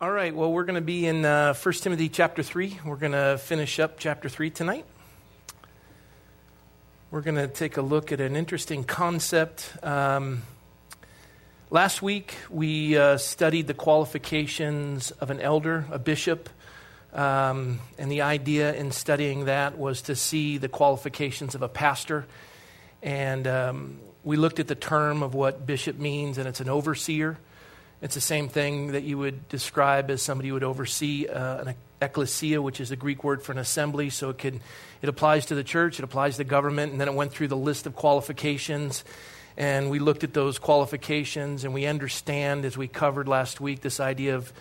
All right, well, we're going to be in uh, 1 Timothy chapter 3. We're going to finish up chapter 3 tonight. We're going to take a look at an interesting concept. Um, last week, we uh, studied the qualifications of an elder, a bishop. Um, and the idea in studying that was to see the qualifications of a pastor. And um, we looked at the term of what bishop means, and it's an overseer. It's the same thing that you would describe as somebody who would oversee uh, an ecclesia, which is the Greek word for an assembly. So it, could, it applies to the church, it applies to government, and then it went through the list of qualifications. And we looked at those qualifications, and we understand, as we covered last week, this idea of,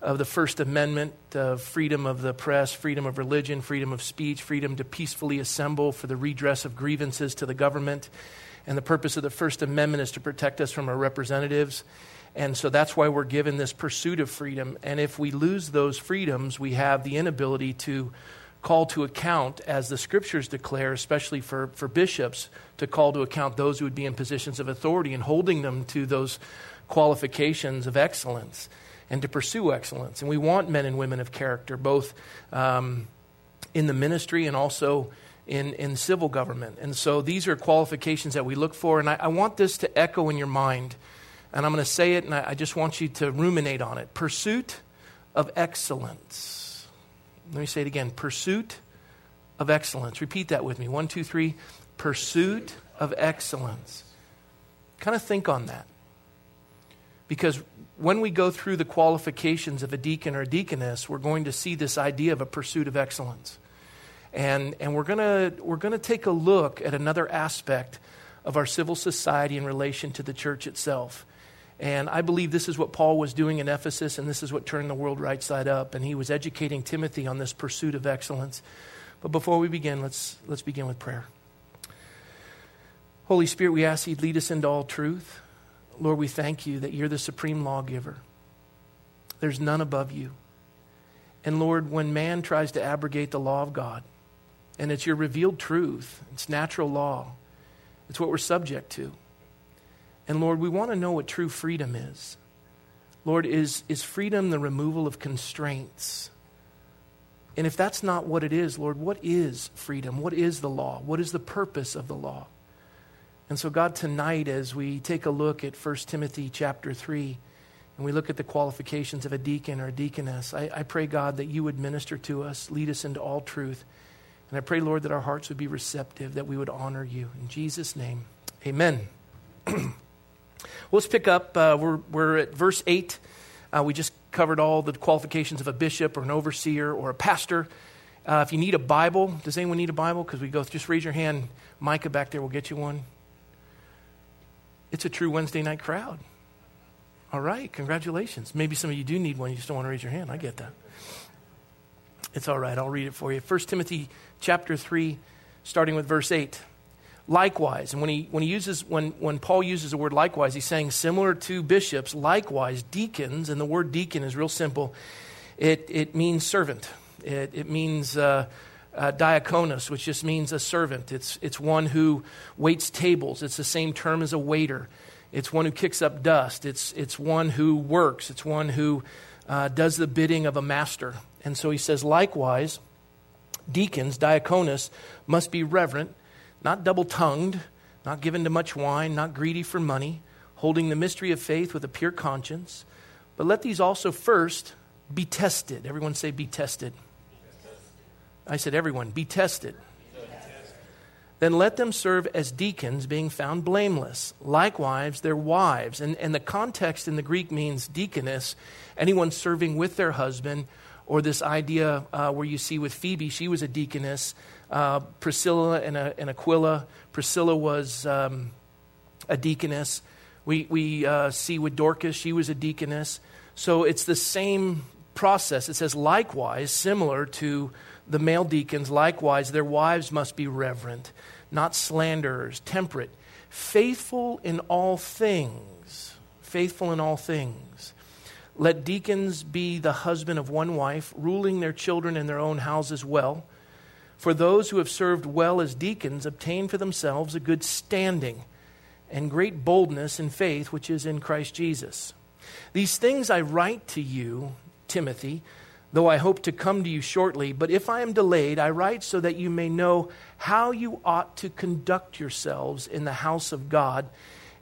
of the First Amendment of freedom of the press, freedom of religion, freedom of speech, freedom to peacefully assemble for the redress of grievances to the government. And the purpose of the First Amendment is to protect us from our representatives. And so that's why we're given this pursuit of freedom. And if we lose those freedoms, we have the inability to call to account, as the scriptures declare, especially for, for bishops, to call to account those who would be in positions of authority and holding them to those qualifications of excellence and to pursue excellence. And we want men and women of character, both um, in the ministry and also in, in civil government. And so these are qualifications that we look for. And I, I want this to echo in your mind and I'm going to say it, and I, I just want you to ruminate on it. Pursuit of excellence. Let me say it again. Pursuit of excellence. Repeat that with me. One, two, three. Pursuit of excellence. Kind of think on that. Because when we go through the qualifications of a deacon or a deaconess, we're going to see this idea of a pursuit of excellence. And, and we're going we're going to take a look at another aspect of our civil society in relation to the church itself. And I believe this is what Paul was doing in Ephesus, and this is what turned the world right side up. And he was educating Timothy on this pursuit of excellence. But before we begin, let's, let's begin with prayer. Holy Spirit, we ask you to lead us into all truth. Lord, we thank you that you're the supreme lawgiver. There's none above you. And Lord, when man tries to abrogate the law of God, and it's your revealed truth, it's natural law, it's what we're subject to. And Lord, we want to know what true freedom is. Lord, is, is freedom the removal of constraints? And if that's not what it is, Lord, what is freedom? What is the law? What is the purpose of the law? And so, God, tonight, as we take a look at 1 Timothy chapter 3, and we look at the qualifications of a deacon or a deaconess, I, I pray, God, that you would minister to us, lead us into all truth. And I pray, Lord, that our hearts would be receptive, that we would honor you. In Jesus' name, amen. Let's pick up. Uh, we're, we're at verse 8. Uh, we just covered all the qualifications of a bishop or an overseer or a pastor. Uh, if you need a Bible, does anyone need a Bible? Because we go, just raise your hand. Micah back there will get you one. It's a true Wednesday night crowd. All right, congratulations. Maybe some of you do need one. You just don't want to raise your hand. I get that. It's all right. I'll read it for you. 1 Timothy chapter 3, starting with verse 8 likewise. And when he, when he uses, when, when Paul uses the word likewise, he's saying similar to bishops, likewise, deacons, and the word deacon is real simple. It, it means servant. It, it means uh, uh, which just means a servant. It's, it's one who waits tables. It's the same term as a waiter. It's one who kicks up dust. It's, it's one who works. It's one who uh, does the bidding of a master. And so he says, likewise, deacons, diakonos, must be reverent not double tongued, not given to much wine, not greedy for money, holding the mystery of faith with a pure conscience. But let these also first be tested. Everyone say, be tested. I said, everyone, be tested. Then let them serve as deacons, being found blameless. Likewise, their wives. And, and the context in the Greek means deaconess, anyone serving with their husband, or this idea uh, where you see with Phoebe, she was a deaconess uh, Priscilla and, uh, and, Aquila. Priscilla was um, a deaconess. We, we uh, see with Dorcas, she was a deaconess. So it's the same process. It says, likewise, similar to the male deacons, likewise, their wives must be reverent, not slanderers, temperate, faithful in all things. Faithful in all things. Let deacons be the husband of one wife, ruling their children in their own houses well. For those who have served well as deacons obtain for themselves a good standing and great boldness in faith which is in Christ Jesus. These things I write to you Timothy, though I hope to come to you shortly. But if I am delayed, I write so that you may know how you ought to conduct yourselves in the house of God.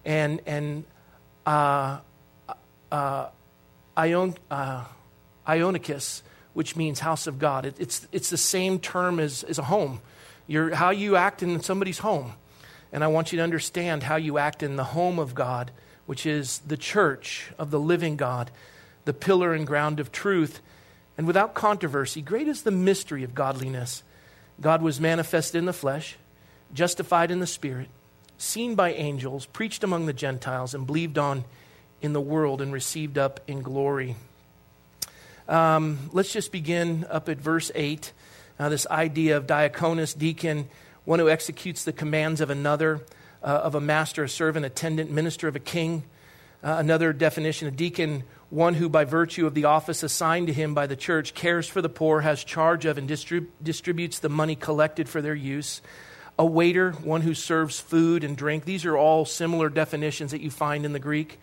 And, and uh, uh, Ion, uh, Ionicus, which means house of God. It, it's, it's the same term as, as a home. Your, how you act in somebody's home. And I want you to understand how you act in the home of God, which is the church of the living God, the pillar and ground of truth. And without controversy, great is the mystery of godliness. God was manifested in the flesh, justified in the spirit, seen by angels, preached among the Gentiles, and believed on in the world and received up in glory. Um, let's just begin up at verse 8. Uh, this idea of diakonos, deacon, one who executes the commands of another, uh, of a master, a servant, attendant, minister of a king. Uh, another definition, a deacon, one who, by virtue of the office assigned to him by the church, cares for the poor, has charge of, and distrib- distributes the money collected for their use. A waiter, one who serves food and drink. These are all similar definitions that you find in the Greek.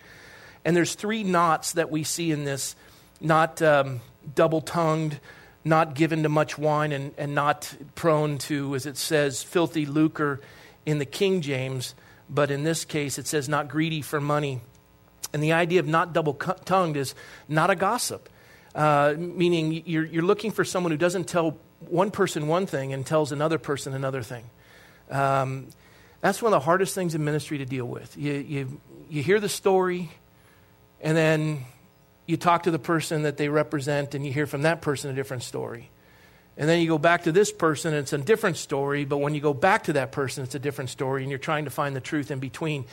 And there's three knots that we see in this not um, double tongued, not given to much wine, and, and not prone to, as it says, filthy lucre in the King James. But in this case, it says not greedy for money. And the idea of not double tongued is not a gossip, uh, meaning you're, you're looking for someone who doesn't tell one person one thing and tells another person another thing. Um, that's one of the hardest things in ministry to deal with. You, you, you hear the story, and then you talk to the person that they represent and you hear from that person a different story. And then you go back to this person and it's a different story, but when you go back to that person, it's a different story, and you're trying to find the truth in between.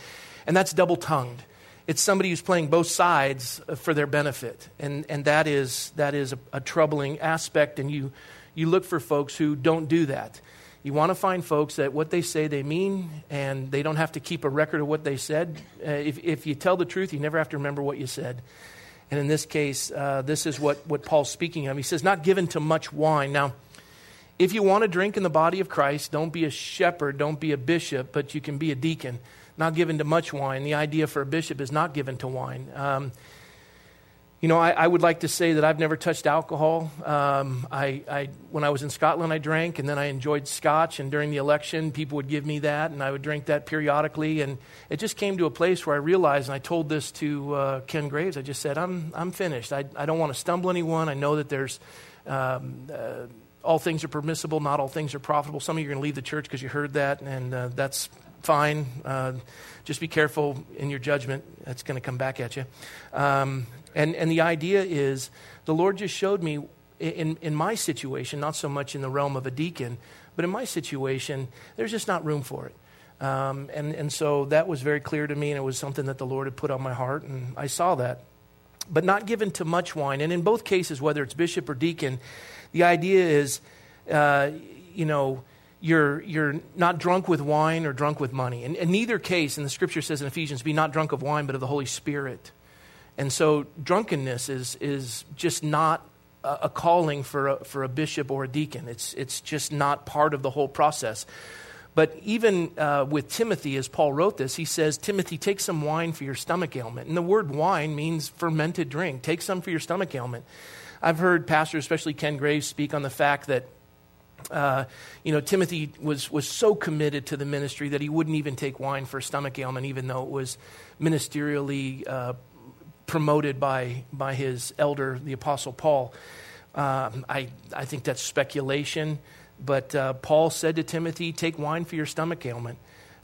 And that's double tongued. It's somebody who's playing both sides for their benefit. And, and that is, that is a, a troubling aspect, and you, you look for folks who don't do that. You want to find folks that what they say they mean, and they don't have to keep a record of what they said. Uh, if, if you tell the truth, you never have to remember what you said. And in this case, uh, this is what, what Paul's speaking of. He says, not given to much wine. Now, if you want to drink in the body of Christ, don't be a shepherd, don't be a bishop, but you can be a deacon. Not given to much wine. The idea for a bishop is not given to wine. Um, you know, I, I, would like to say that I've never touched alcohol. Um, I, I, when I was in Scotland, I drank, and then I enjoyed scotch. And during the election, people would give me that, and I would drink that periodically. And it just came to a place where I realized, and I told this to uh, Ken Graves, I just said, I'm, I'm finished. I, I don't want to stumble anyone. I know that there's. Um, uh, all things are permissible, not all things are profitable. Some of you are going to leave the church because you heard that, and uh, that's fine. Uh, just be careful in your judgment. That's going to come back at you. Um, and, and the idea is the Lord just showed me in, in my situation, not so much in the realm of a deacon, but in my situation, there's just not room for it. Um, and, and so that was very clear to me, and it was something that the Lord had put on my heart, and I saw that. But not given to much wine. And in both cases, whether it's bishop or deacon, the idea is, uh, you know, you're, you're not drunk with wine or drunk with money. And in neither case, and the scripture says in Ephesians, be not drunk of wine, but of the Holy Spirit. And so drunkenness is, is just not a, a calling for a, for a bishop or a deacon. It's, it's just not part of the whole process. But even uh, with Timothy, as Paul wrote this, he says, Timothy, take some wine for your stomach ailment. And the word wine means fermented drink. Take some for your stomach ailment. I've heard pastors, especially Ken Graves, speak on the fact that uh, you know, Timothy was, was so committed to the ministry that he wouldn't even take wine for a stomach ailment, even though it was ministerially uh, promoted by, by his elder, the Apostle Paul. Um, I, I think that's speculation, but uh, Paul said to Timothy, Take wine for your stomach ailment.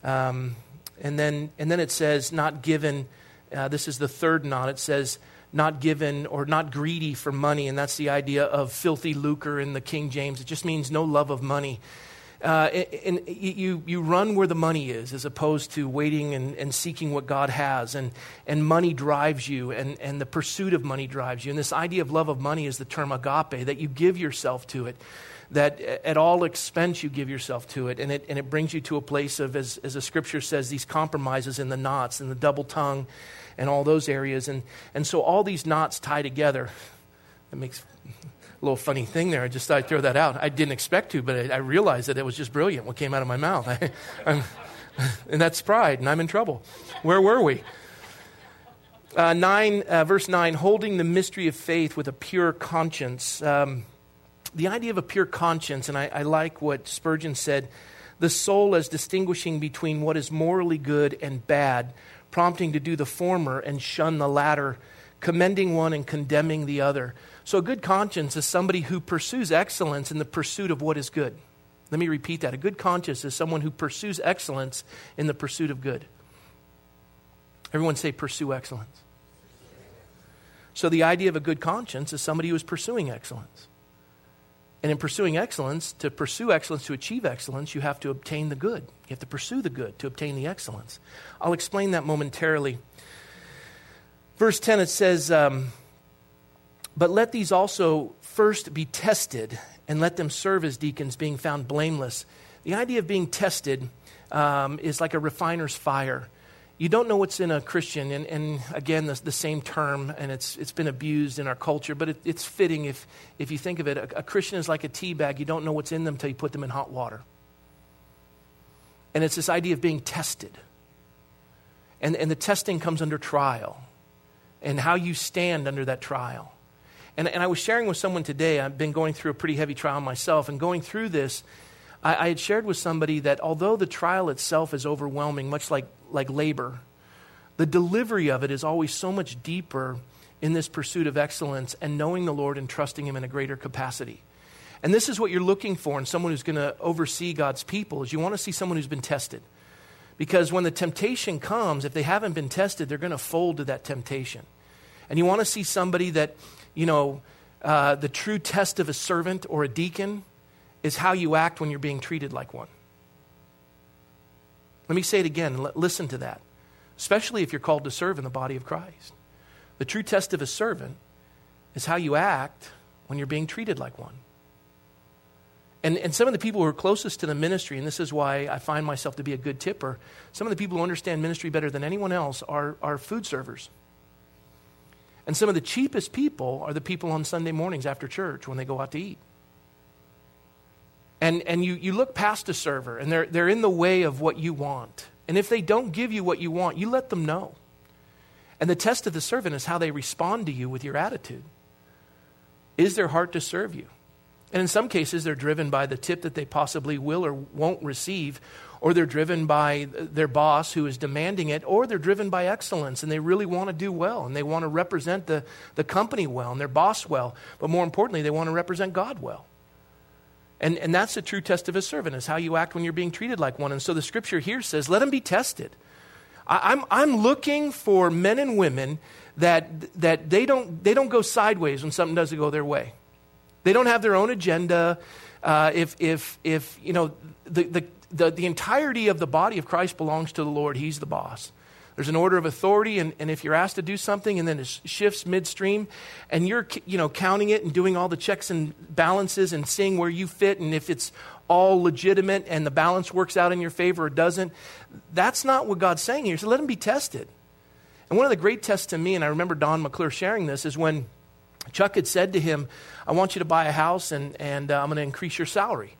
Um, and, then, and then it says, Not given, uh, this is the third knot, it says, not given or not greedy for money, and that's the idea of filthy lucre in the King James. It just means no love of money. Uh, and you, you run where the money is as opposed to waiting and, and seeking what God has. And, and money drives you, and, and the pursuit of money drives you. And this idea of love of money is the term agape, that you give yourself to it, that at all expense you give yourself to it. And it, and it brings you to a place of, as, as the scripture says, these compromises in the knots and the double tongue and all those areas. And, and so all these knots tie together. It makes little funny thing there. I just thought I'd throw that out. I didn't expect to, but I, I realized that it was just brilliant what came out of my mouth. I, and that's pride, and I'm in trouble. Where were we? Uh, 9, uh, verse 9, holding the mystery of faith with a pure conscience. Um, the idea of a pure conscience, and I, I like what Spurgeon said the soul as distinguishing between what is morally good and bad, prompting to do the former and shun the latter, commending one and condemning the other. So, a good conscience is somebody who pursues excellence in the pursuit of what is good. Let me repeat that. A good conscience is someone who pursues excellence in the pursuit of good. Everyone say, pursue excellence. So, the idea of a good conscience is somebody who is pursuing excellence. And in pursuing excellence, to pursue excellence, to achieve excellence, you have to obtain the good. You have to pursue the good to obtain the excellence. I'll explain that momentarily. Verse 10, it says, um, But let these also first be tested, and let them serve as deacons, being found blameless. The idea of being tested um, is like a refiner's fire you don't know what's in a Christian, and, and again, the, the, same term, and it's, it's been abused in our culture, but it, it's fitting if, if you think of it. A, a Christian is like a tea bag. You don't know what's in them until you put them in hot water. And it's this idea of being tested. And, and the testing comes under trial, and how you stand under that trial. And, and I was sharing with someone today, I've been going through a pretty heavy trial myself, and going through this, I, I had shared with somebody that although the trial itself is overwhelming, much like, like labor, the delivery of it is always so much deeper in this pursuit of excellence and knowing the Lord and trusting Him in a greater capacity. And this is what you're looking for in someone who's going to oversee God's people is you want to see someone who's been tested. Because when the temptation comes, if they haven't been tested, they're going to fold to that temptation. And you want to see somebody that, you know, uh, the true test of a servant or a deacon is how you act when you're being treated like one. Let me say it again. Listen to that. Especially if you're called to serve in the body of Christ. The true test of a servant is how you act when you're being treated like one. And, and some of the people who are closest to the ministry, and this is why I find myself to be a good tipper, some of the people who understand ministry better than anyone else are, are food servers. And some of the cheapest people are the people on Sunday mornings after church when they go out to eat. And, and you, you look past a server and they're, they're in the way of what you want. And if they don't give you what you want, you let them know. And the test of the servant is how they respond to you with your attitude. Is their heart to serve you? And in some cases, they're driven by the tip that they possibly will or won't receive, or they're driven by their boss who is demanding it, or they're driven by excellence and they really want to do well and they want to represent the, the company well and their boss well. But more importantly, they want to represent God well. And, and that's the true test of a servant, is how you act when you're being treated like one. And so the scripture here says, let them be tested. I, I'm, I'm looking for men and women that, that they, don't, they don't go sideways when something doesn't go their way. They don't have their own agenda. Uh, if, if, if, you know, the, the, the, the entirety of the body of Christ belongs to the Lord, He's the boss. There's an order of authority, and, and if you're asked to do something and then it shifts midstream, and you're you know, counting it and doing all the checks and balances and seeing where you fit and if it's all legitimate and the balance works out in your favor or doesn't, that's not what God's saying here. So let him be tested. And one of the great tests to me, and I remember Don McClure sharing this, is when Chuck had said to him, I want you to buy a house and, and uh, I'm going to increase your salary.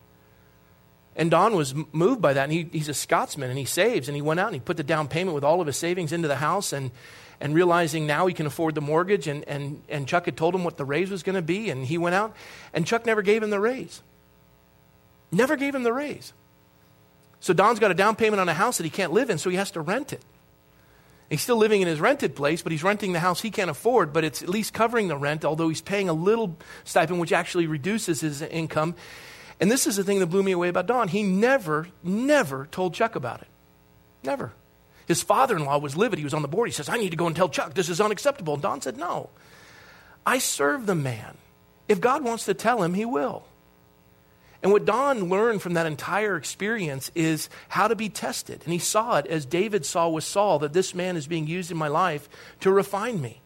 And Don was moved by that. And he, he's a Scotsman and he saves. And he went out and he put the down payment with all of his savings into the house and, and realizing now he can afford the mortgage. And, and, and Chuck had told him what the raise was going to be. And he went out and Chuck never gave him the raise. Never gave him the raise. So Don's got a down payment on a house that he can't live in, so he has to rent it. He's still living in his rented place, but he's renting the house he can't afford, but it's at least covering the rent, although he's paying a little stipend, which actually reduces his income. And this is the thing that blew me away about Don. He never, never told Chuck about it. Never. His father in law was livid. He was on the board. He says, I need to go and tell Chuck this is unacceptable. And Don said, No. I serve the man. If God wants to tell him, he will. And what Don learned from that entire experience is how to be tested. And he saw it as David saw with Saul that this man is being used in my life to refine me.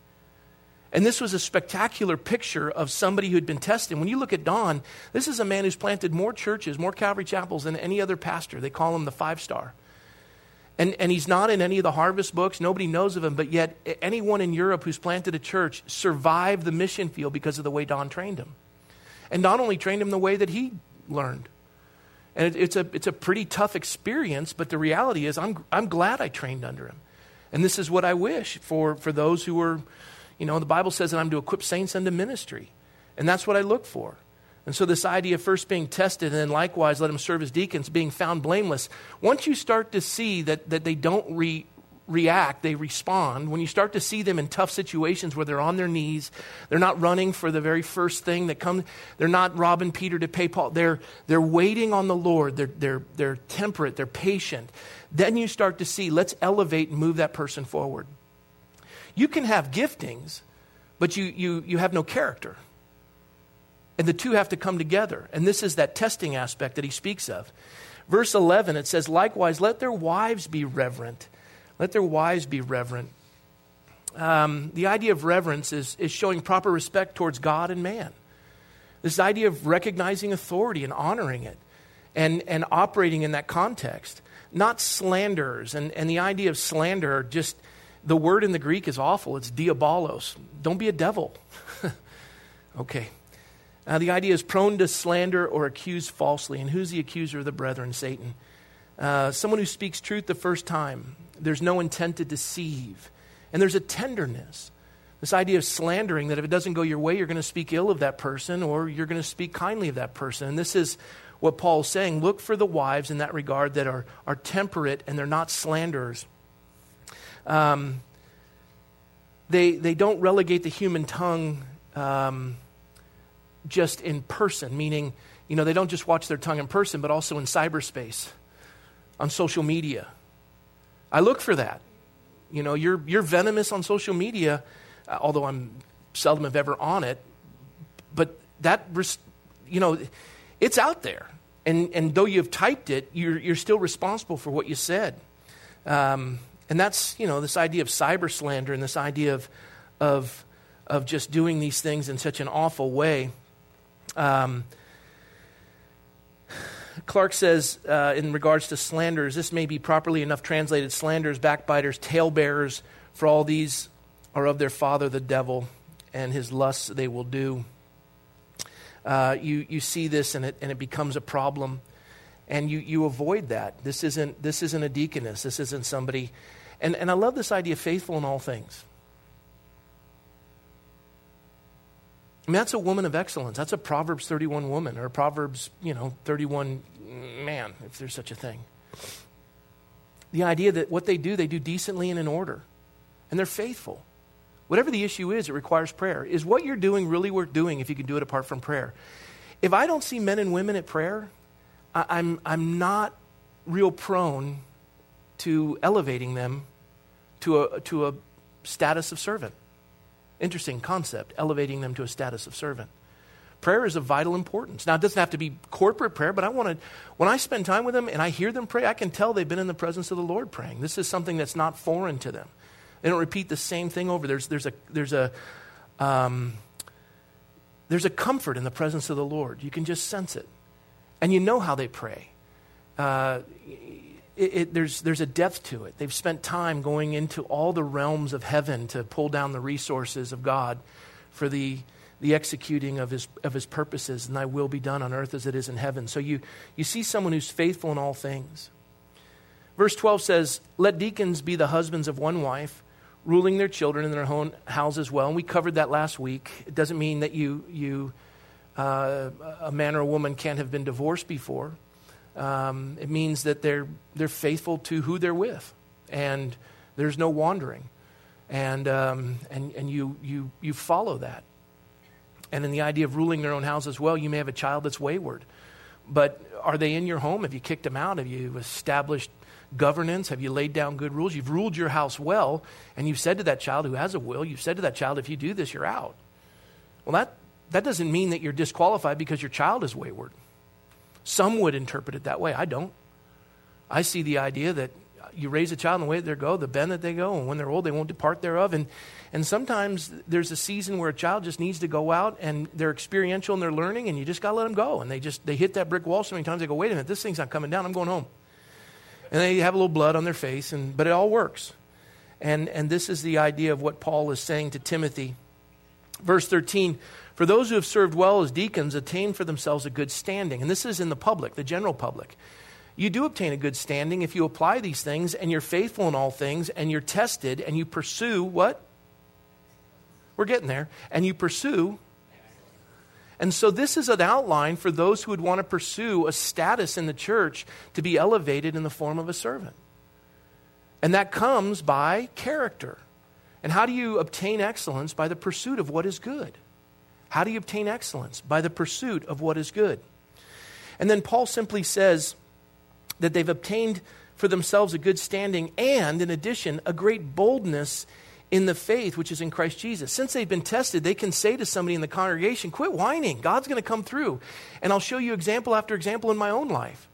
And this was a spectacular picture of somebody who had been tested. When you look at Don, this is a man who's planted more churches, more Calvary chapels than any other pastor. They call him the five star. And, and he's not in any of the harvest books. Nobody knows of him, but yet anyone in Europe who's planted a church survived the mission field because of the way Don trained him. And not only trained him the way that he learned. And it, it's, a, it's a pretty tough experience, but the reality is I'm, I'm glad I trained under him. And this is what I wish for, for those who are, you know, the Bible says that I'm to equip saints unto ministry. And that's what I look for. And so, this idea of first being tested and then likewise let them serve as deacons, being found blameless, once you start to see that, that they don't re, react, they respond. When you start to see them in tough situations where they're on their knees, they're not running for the very first thing that comes, they're not robbing Peter to pay Paul, they're, they're waiting on the Lord, they're, they're, they're temperate, they're patient. Then you start to see, let's elevate and move that person forward. You can have giftings, but you, you, you have no character. And the two have to come together. And this is that testing aspect that he speaks of. Verse 11, it says, Likewise, let their wives be reverent. Let their wives be reverent. Um, the idea of reverence is, is showing proper respect towards God and man. This idea of recognizing authority and honoring it and, and operating in that context. Not slanderers. And, and the idea of slander, just the word in the Greek is awful. It's diabolos. Don't be a devil. okay. Uh, the idea is prone to slander or accuse falsely. And who's the accuser of the brethren? Satan. Uh, someone who speaks truth the first time. There's no intent to deceive. And there's a tenderness. This idea of slandering that if it doesn't go your way, you're going to speak ill of that person or you're going to speak kindly of that person. And this is what Paul's saying. Look for the wives in that regard that are, are temperate and they're not slanderers. Um, they, they don't relegate the human tongue. Um, just in person, meaning, you know, they don't just watch their tongue in person, but also in cyberspace, on social media. I look for that. You know, you're, you're venomous on social media, uh, although I'm seldom if ever on it, but that, you know, it's out there. And, and though you've typed it, you're, you're still responsible for what you said. Um, and that's, you know, this idea of cyber slander and this idea of, of, of just doing these things in such an awful way. Um, Clarke says, uh, in regards to slanders, this may be properly enough translated slanders, backbiters, talebearers, for all these are of their father the devil, and his lusts they will do. Uh, you, you see this, and it, and it becomes a problem, and you, you avoid that. This isn't, this isn't a deaconess, this isn't somebody. And, and I love this idea faithful in all things. I mean, that's a woman of excellence. That's a Proverbs 31 woman or a Proverbs, you know, 31 mm, man, if there's such a thing. The idea that what they do, they do decently and in order, and they're faithful. Whatever the issue is, it requires prayer. Is what you're doing really worth doing if you can do it apart from prayer? If I don't see men and women at prayer, I, I'm, I'm not real prone to elevating them to a, to a status of servant. Interesting concept, elevating them to a status of servant. Prayer is of vital importance. Now, it doesn't have to be corporate prayer, but I want to, when I spend time with them and I hear them pray, I can tell they've been in the presence of the Lord praying. This is something that's not foreign to them. They don't repeat the same thing over. There's, there's, a, there's, a, um, there's a comfort in the presence of the Lord. You can just sense it. And you know how they pray. Uh, it, it, there's, there's a depth to it. They've spent time going into all the realms of heaven to pull down the resources of God for the, the executing of his, of his purposes, and thy will be done on earth as it is in heaven. So you, you see someone who's faithful in all things. Verse 12 says, Let deacons be the husbands of one wife, ruling their children in their own house as well. And we covered that last week. It doesn't mean that you, you uh, a man or a woman can't have been divorced before. Um, it means that they're, they're faithful to who they're with, and there's no wandering. And, um, and, and you, you, you follow that. And in the idea of ruling their own house as well, you may have a child that's wayward. But are they in your home? Have you kicked them out? Have you established governance? Have you laid down good rules? You've ruled your house well, and you've said to that child who has a will, you've said to that child, if you do this, you're out. Well, that, that doesn't mean that you're disqualified because your child is wayward. Some would interpret it that way. I don't. I see the idea that you raise a child in the way that they go, the bend that they go, and when they're old, they won't depart thereof. And, and sometimes there's a season where a child just needs to go out and they're experiential and they're learning, and you just got to let them go. And they just they hit that brick wall so many times they go, wait a minute, this thing's not coming down. I'm going home. And they have a little blood on their face, and, but it all works. And, and this is the idea of what Paul is saying to Timothy. Verse 13 for those who have served well as deacons attain for themselves a good standing. And this is in the public, the general public. you do obtain a good standing if you apply these things and you're faithful in all things and you're tested and you pursue what? We're getting there. And you pursue. And so, this is an outline for those who would want to pursue a status in the church to be elevated in the form of a servant. And that comes by character. And how do you obtain excellence? By the pursuit of what is good. How do you obtain excellence? By the pursuit of what is good. And then Paul simply says that they've obtained for themselves a good standing and, in addition, a great boldness in the faith which is in Christ Jesus. Since they've been tested, they can say to somebody in the congregation, Quit whining. God's going to come through. And I'll show you example after example in my own life.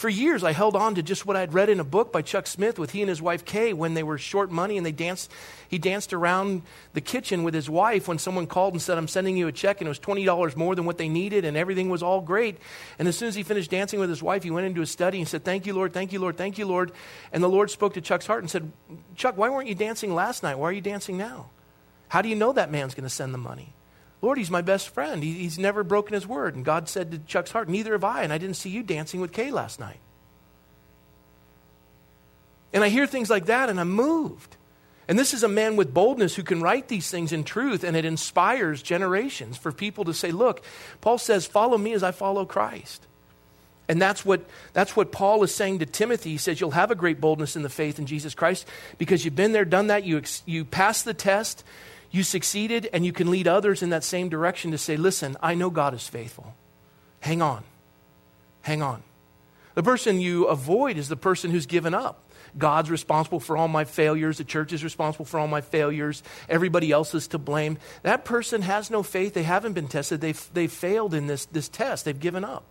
For years, I held on to just what I'd read in a book by Chuck Smith with he and his wife Kay when they were short money and they danced. He danced around the kitchen with his wife when someone called and said, I'm sending you a check, and it was $20 more than what they needed, and everything was all great. And as soon as he finished dancing with his wife, he went into his study and said, Thank you, Lord, thank you, Lord, thank you, Lord. And the Lord spoke to Chuck's heart and said, Chuck, why weren't you dancing last night? Why are you dancing now? How do you know that man's going to send the money? Lord, he's my best friend. He, he's never broken his word. And God said to Chuck's heart, Neither have I, and I didn't see you dancing with Kay last night. And I hear things like that and I'm moved. And this is a man with boldness who can write these things in truth, and it inspires generations for people to say, Look, Paul says, Follow me as I follow Christ. And that's what, that's what Paul is saying to Timothy. He says, You'll have a great boldness in the faith in Jesus Christ because you've been there, done that, you, you passed the test, you succeeded, and you can lead others in that same direction to say, Listen, I know God is faithful. Hang on. Hang on. The person you avoid is the person who's given up. God's responsible for all my failures. The church is responsible for all my failures. Everybody else is to blame. That person has no faith. They haven't been tested. They've, they've failed in this, this test. They've given up.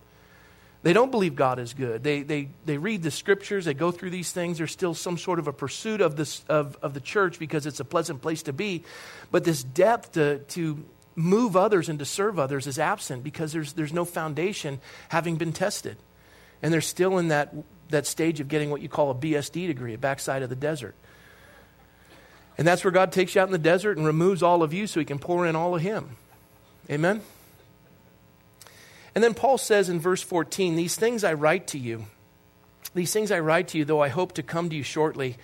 They don't believe God is good. They, they, they read the scriptures, they go through these things. There's still some sort of a pursuit of, this, of, of the church because it's a pleasant place to be. But this depth to, to move others and to serve others is absent because there's, there's no foundation having been tested. And they're still in that that stage of getting what you call a BSD degree, a backside of the desert. And that's where God takes you out in the desert and removes all of you so he can pour in all of him. Amen? And then Paul says in verse 14, These things I write to you. These things I write to you, though I hope to come to you shortly.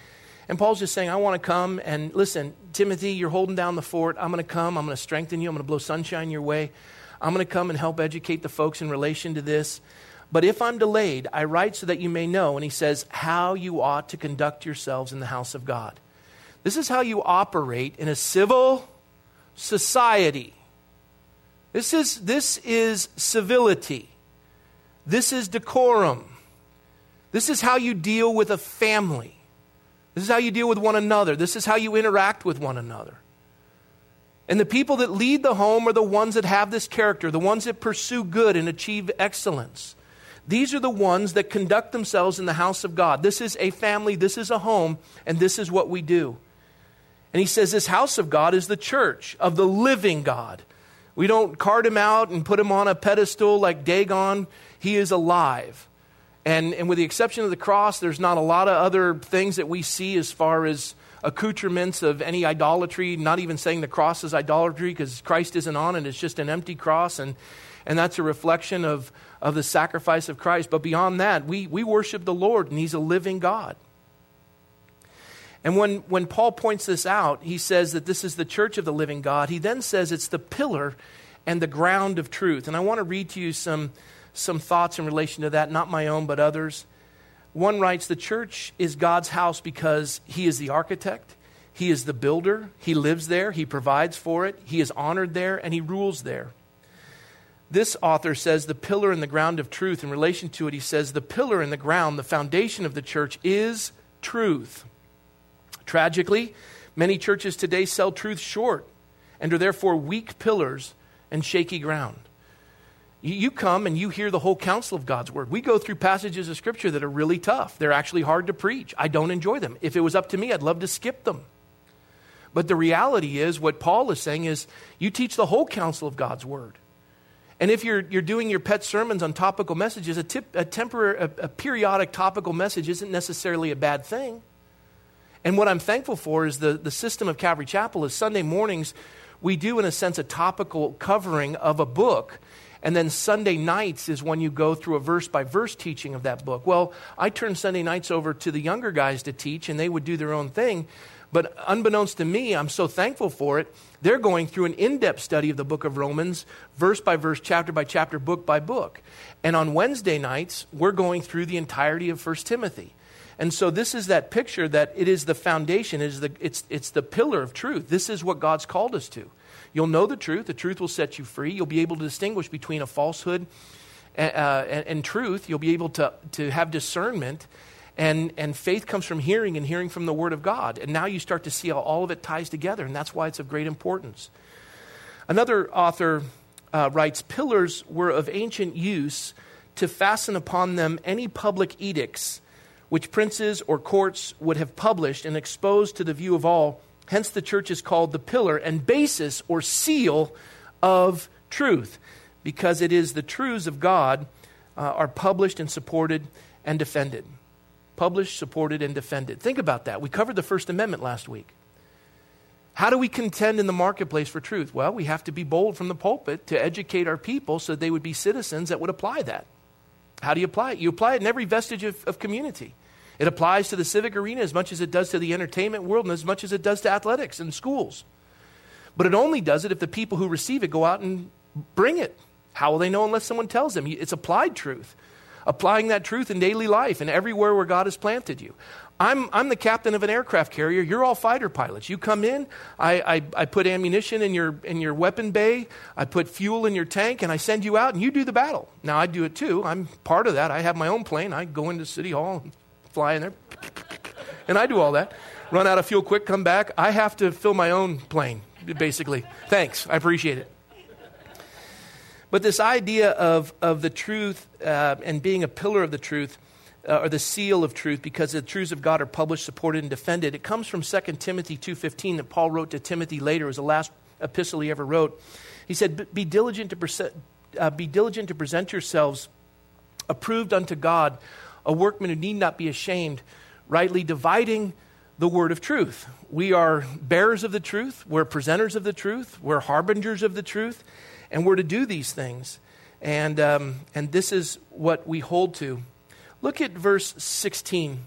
And Paul's just saying, I want to come and listen, Timothy, you're holding down the fort. I'm going to come. I'm going to strengthen you. I'm going to blow sunshine your way. I'm going to come and help educate the folks in relation to this. But if I'm delayed, I write so that you may know. And he says, how you ought to conduct yourselves in the house of God. This is how you operate in a civil society. This is, this is civility. This is decorum. This is how you deal with a family. This is how you deal with one another. This is how you interact with one another. And the people that lead the home are the ones that have this character, the ones that pursue good and achieve excellence. These are the ones that conduct themselves in the house of God. This is a family, this is a home, and this is what we do. And he says this house of God is the church of the living God. We don't cart him out and put him on a pedestal like Dagon. He is alive. And, and with the exception of the cross, there's not a lot of other things that we see as far as accoutrements of any idolatry, not even saying the cross is idolatry because Christ isn't on it. It's just an empty cross. And, and that's a reflection of, of the sacrifice of Christ. But beyond that, we, we worship the Lord, and He's a living God. And when, when Paul points this out, he says that this is the church of the living God. He then says it's the pillar and the ground of truth. And I want to read to you some, some thoughts in relation to that, not my own, but others. One writes The church is God's house because He is the architect, He is the builder, He lives there, He provides for it, He is honored there, and He rules there. This author says the pillar and the ground of truth. In relation to it, he says the pillar and the ground, the foundation of the church, is truth. Tragically, many churches today sell truth short and are therefore weak pillars and shaky ground. You come and you hear the whole counsel of God's word. We go through passages of scripture that are really tough. They're actually hard to preach. I don't enjoy them. If it was up to me, I'd love to skip them. But the reality is, what Paul is saying is, you teach the whole counsel of God's word. And if you're, you're doing your pet sermons on topical messages, a, tip, a temporary, a, a periodic topical message isn't necessarily a bad thing. And what I'm thankful for is the, the system of Calvary Chapel is Sunday mornings we do, in a sense, a topical covering of a book. And then Sunday nights is when you go through a verse by verse teaching of that book. Well, I turned Sunday nights over to the younger guys to teach, and they would do their own thing. But unbeknownst to me, I'm so thankful for it. They're going through an in depth study of the book of Romans, verse by verse, chapter by chapter, book by book. And on Wednesday nights, we're going through the entirety of 1 Timothy. And so this is that picture that it is the foundation, it is the, it's, it's the pillar of truth. This is what God's called us to. You'll know the truth, the truth will set you free. You'll be able to distinguish between a falsehood and, uh, and, and truth. You'll be able to, to have discernment. And, and faith comes from hearing and hearing from the Word of God. And now you start to see how all of it ties together, and that's why it's of great importance. Another author uh, writes Pillars were of ancient use to fasten upon them any public edicts which princes or courts would have published and exposed to the view of all. Hence, the church is called the pillar and basis or seal of truth, because it is the truths of God uh, are published and supported and defended. Published, supported, and defended. Think about that. We covered the First Amendment last week. How do we contend in the marketplace for truth? Well, we have to be bold from the pulpit to educate our people so they would be citizens that would apply that. How do you apply it? You apply it in every vestige of, of community. It applies to the civic arena as much as it does to the entertainment world and as much as it does to athletics and schools. But it only does it if the people who receive it go out and bring it. How will they know unless someone tells them? It's applied truth. Applying that truth in daily life and everywhere where God has planted you. I'm, I'm the captain of an aircraft carrier. You're all fighter pilots. You come in, I, I, I, put ammunition in your, in your weapon bay, I put fuel in your tank, and I send you out, and you do the battle. Now, I do it too. I'm part of that. I have my own plane. I go into City Hall and fly in there, and I do all that. Run out of fuel quick, come back. I have to fill my own plane, basically. Thanks. I appreciate it. But this idea of, of the truth uh, and being a pillar of the truth uh, or the seal of truth because the truths of God are published, supported, and defended. It comes from 2 Timothy 2.15 that Paul wrote to Timothy later. It was the last epistle he ever wrote. He said, be diligent to, present, uh, be diligent to present yourselves approved unto God, a workman who need not be ashamed, rightly dividing the word of truth. We are bearers of the truth, we're presenters of the truth, we're harbingers of the truth, and we're to do these things. And, um, and this is what we hold to. Look at verse 16.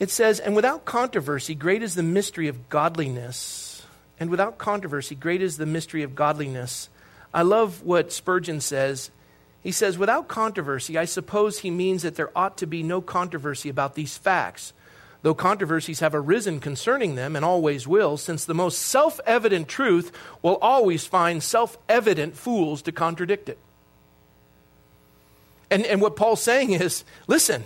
It says, And without controversy, great is the mystery of godliness. And without controversy, great is the mystery of godliness. I love what Spurgeon says. He says, Without controversy, I suppose he means that there ought to be no controversy about these facts, though controversies have arisen concerning them and always will, since the most self evident truth will always find self evident fools to contradict it. And, and what Paul's saying is listen,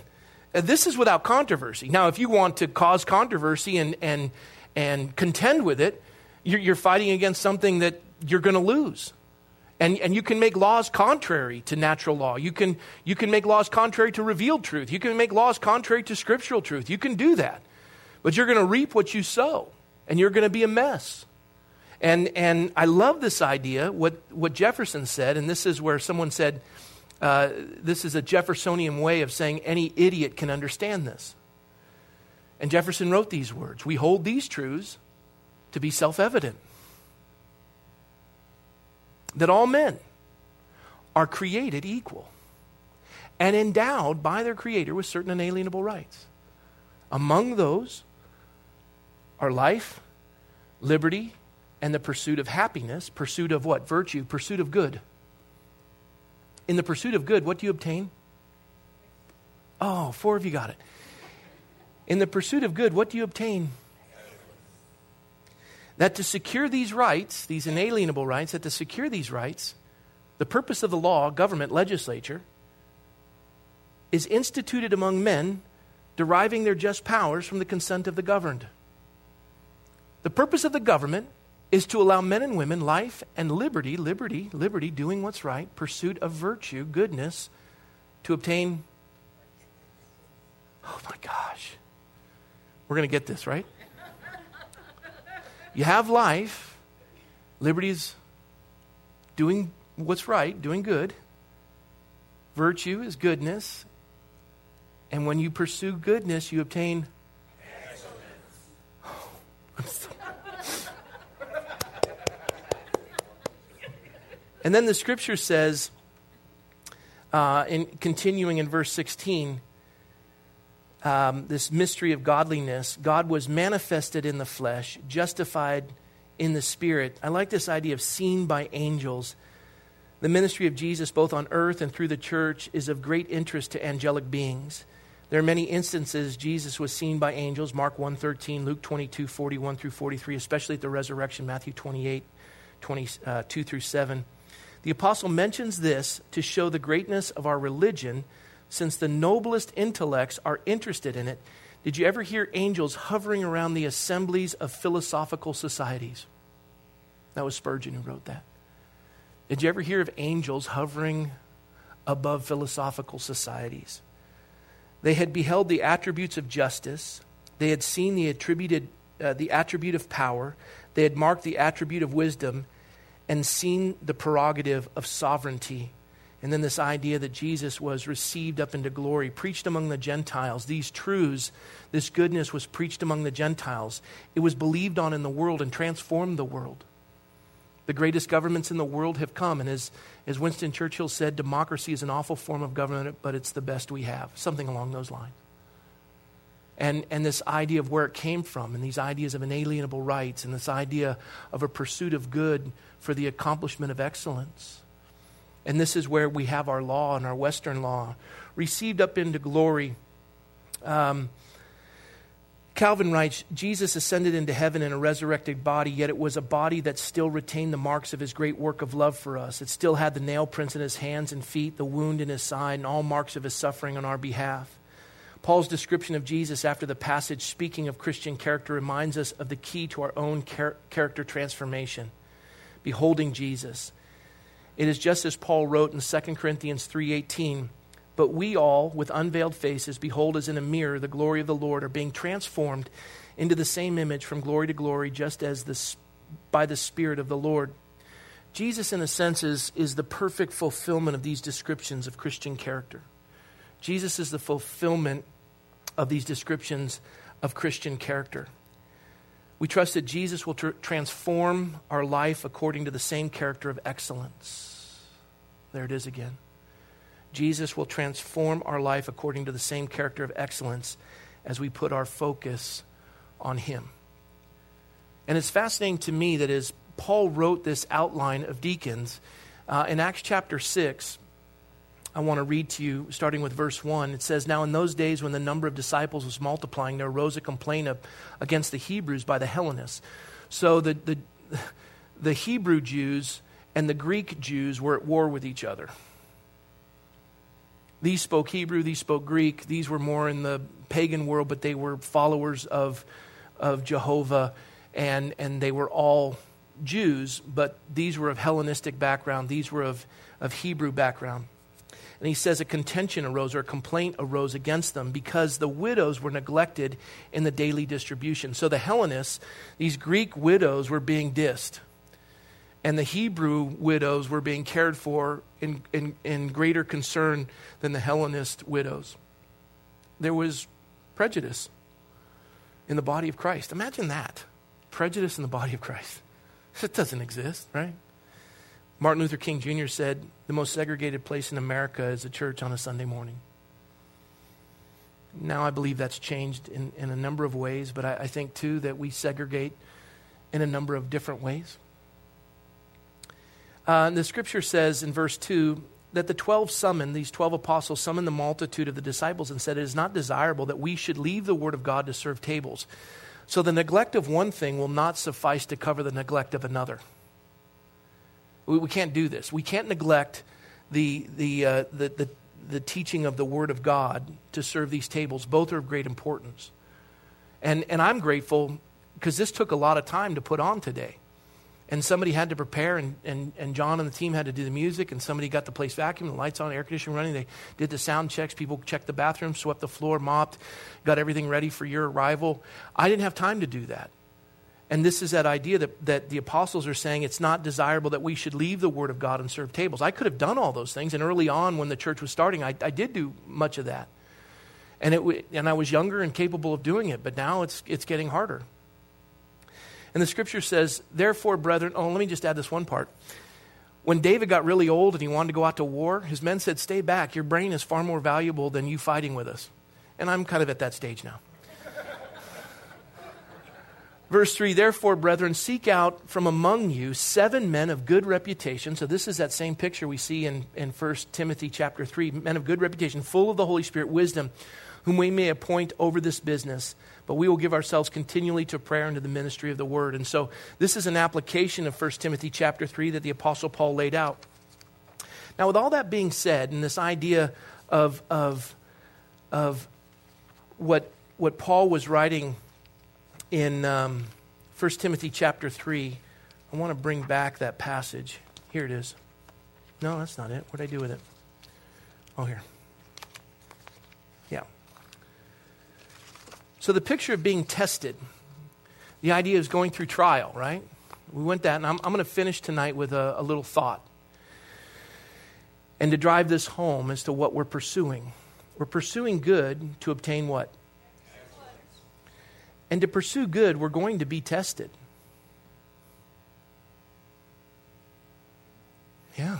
uh, this is without controversy. Now, if you want to cause controversy and, and, and contend with it, you're, you're fighting against something that you're going to lose. And, and you can make laws contrary to natural law. You can, you can make laws contrary to revealed truth. You can make laws contrary to scriptural truth. You can do that. But you're going to reap what you sow, and you're going to be a mess. And, and I love this idea, what, what Jefferson said, and this is where someone said, uh, this is a Jeffersonian way of saying any idiot can understand this. And Jefferson wrote these words We hold these truths to be self evident that all men are created equal and endowed by their Creator with certain inalienable rights. Among those are life, liberty, and the pursuit of happiness, pursuit of what? Virtue, pursuit of good. In the pursuit of good, what do you obtain? Oh, four of you got it. In the pursuit of good, what do you obtain? That to secure these rights, these inalienable rights, that to secure these rights, the purpose of the law, government, legislature, is instituted among men deriving their just powers from the consent of the governed. The purpose of the government is to allow men and women life and liberty, liberty, liberty, doing what's right, pursuit of virtue, goodness, to obtain. Oh my gosh. We're going to get this, right? You have life, liberty is doing what's right, doing good. Virtue is goodness. And when you pursue goodness, you obtain. And then the scripture says, uh, in continuing in verse 16, um, this mystery of godliness, God was manifested in the flesh, justified in the spirit. I like this idea of seen by angels. The ministry of Jesus, both on earth and through the church, is of great interest to angelic beings. There are many instances Jesus was seen by angels, Mark 1.13, Luke 22, 41 through 43, especially at the resurrection, Matthew 28, 22 uh, through 7. The apostle mentions this to show the greatness of our religion, since the noblest intellects are interested in it. Did you ever hear angels hovering around the assemblies of philosophical societies? That was Spurgeon who wrote that. Did you ever hear of angels hovering above philosophical societies? They had beheld the attributes of justice. They had seen the attributed uh, the attribute of power. They had marked the attribute of wisdom and seen the prerogative of sovereignty. And then this idea that Jesus was received up into glory, preached among the Gentiles. These truths, this goodness was preached among the Gentiles. It was believed on in the world and transformed the world. The greatest governments in the world have come. And as, as Winston Churchill said, democracy is an awful form of government, but it's the best we have. Something along those lines. And, and this idea of where it came from, and these ideas of inalienable rights, and this idea of a pursuit of good for the accomplishment of excellence. And this is where we have our law and our Western law received up into glory. Um, Calvin writes Jesus ascended into heaven in a resurrected body, yet it was a body that still retained the marks of his great work of love for us. It still had the nail prints in his hands and feet, the wound in his side, and all marks of his suffering on our behalf. Paul's description of Jesus after the passage speaking of Christian character reminds us of the key to our own char- character transformation beholding Jesus. It is just as Paul wrote in 2 Corinthians 3:18 but we all, with unveiled faces, behold as in a mirror the glory of the Lord, are being transformed into the same image from glory to glory, just as the, by the Spirit of the Lord. Jesus, in a sense, is, is the perfect fulfillment of these descriptions of Christian character. Jesus is the fulfillment of these descriptions of Christian character. We trust that Jesus will tr- transform our life according to the same character of excellence. There it is again. Jesus will transform our life according to the same character of excellence as we put our focus on Him. And it's fascinating to me that as Paul wrote this outline of deacons, uh, in Acts chapter 6, I want to read to you, starting with verse 1. It says, Now in those days when the number of disciples was multiplying, there arose a complaint of, against the Hebrews by the Hellenists. So the, the, the Hebrew Jews and the Greek Jews were at war with each other. These spoke Hebrew, these spoke Greek. These were more in the pagan world, but they were followers of, of Jehovah, and, and they were all Jews, but these were of Hellenistic background, these were of, of Hebrew background. And he says a contention arose or a complaint arose against them because the widows were neglected in the daily distribution. So the Hellenists, these Greek widows, were being dissed and the Hebrew widows were being cared for in, in, in greater concern than the Hellenist widows. There was prejudice in the body of Christ. Imagine that prejudice in the body of Christ. It doesn't exist, right? Martin Luther King Jr. said, The most segregated place in America is a church on a Sunday morning. Now I believe that's changed in, in a number of ways, but I, I think too that we segregate in a number of different ways. Uh, the scripture says in verse 2 that the 12 summoned, these 12 apostles summoned the multitude of the disciples and said, It is not desirable that we should leave the word of God to serve tables. So the neglect of one thing will not suffice to cover the neglect of another. We, we can't do this. We can't neglect the, the, uh, the, the, the teaching of the word of God to serve these tables. Both are of great importance. And, and I'm grateful because this took a lot of time to put on today and somebody had to prepare, and, and, and John and the team had to do the music, and somebody got the place vacuumed, the lights on, air conditioning running. They did the sound checks. People checked the bathroom, swept the floor, mopped, got everything ready for your arrival. I didn't have time to do that. And this is that idea that, that the apostles are saying it's not desirable that we should leave the Word of God and serve tables. I could have done all those things, and early on when the church was starting, I, I did do much of that. And, it, and I was younger and capable of doing it, but now it's, it's getting harder. And the scripture says, Therefore, brethren, oh, let me just add this one part. when David got really old and he wanted to go out to war, his men said, Stay back. Your brain is far more valuable than you fighting with us. And I'm kind of at that stage now. Verse 3 Therefore, brethren, seek out from among you seven men of good reputation. So, this is that same picture we see in, in 1 Timothy chapter 3 men of good reputation, full of the Holy Spirit, wisdom, whom we may appoint over this business. But we will give ourselves continually to prayer and to the ministry of the word. And so, this is an application of 1 Timothy chapter 3 that the Apostle Paul laid out. Now, with all that being said, and this idea of, of, of what, what Paul was writing in um, 1 Timothy chapter 3, I want to bring back that passage. Here it is. No, that's not it. What did I do with it? Oh, here. Yeah. So the picture of being tested, the idea is going through trial, right? We went that, and I'm, I'm going to finish tonight with a, a little thought. And to drive this home as to what we're pursuing. We're pursuing good to obtain what? And to pursue good, we're going to be tested. Yeah.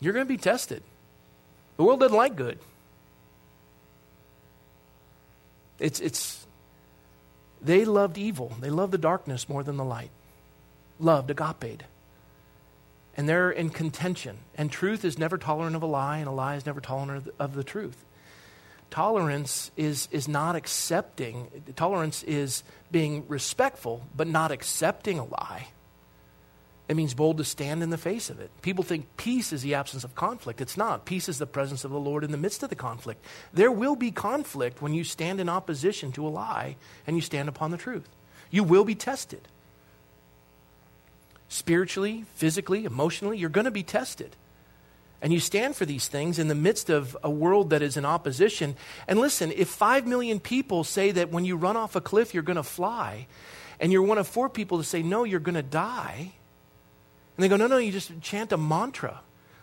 You're going to be tested. The world doesn't like good. It's, it's, they loved evil. They loved the darkness more than the light. Loved, agape. And they're in contention. And truth is never tolerant of a lie, and a lie is never tolerant of the truth. Tolerance is, is not accepting, tolerance is being respectful, but not accepting a lie. It means bold to stand in the face of it. People think peace is the absence of conflict. It's not. Peace is the presence of the Lord in the midst of the conflict. There will be conflict when you stand in opposition to a lie and you stand upon the truth. You will be tested. Spiritually, physically, emotionally, you're going to be tested and you stand for these things in the midst of a world that is in opposition. And listen, if five million people say that when you run off a cliff, you're going to fly, and you're one of four people to say, no, you're going to die, and they go, no, no, you just chant a mantra.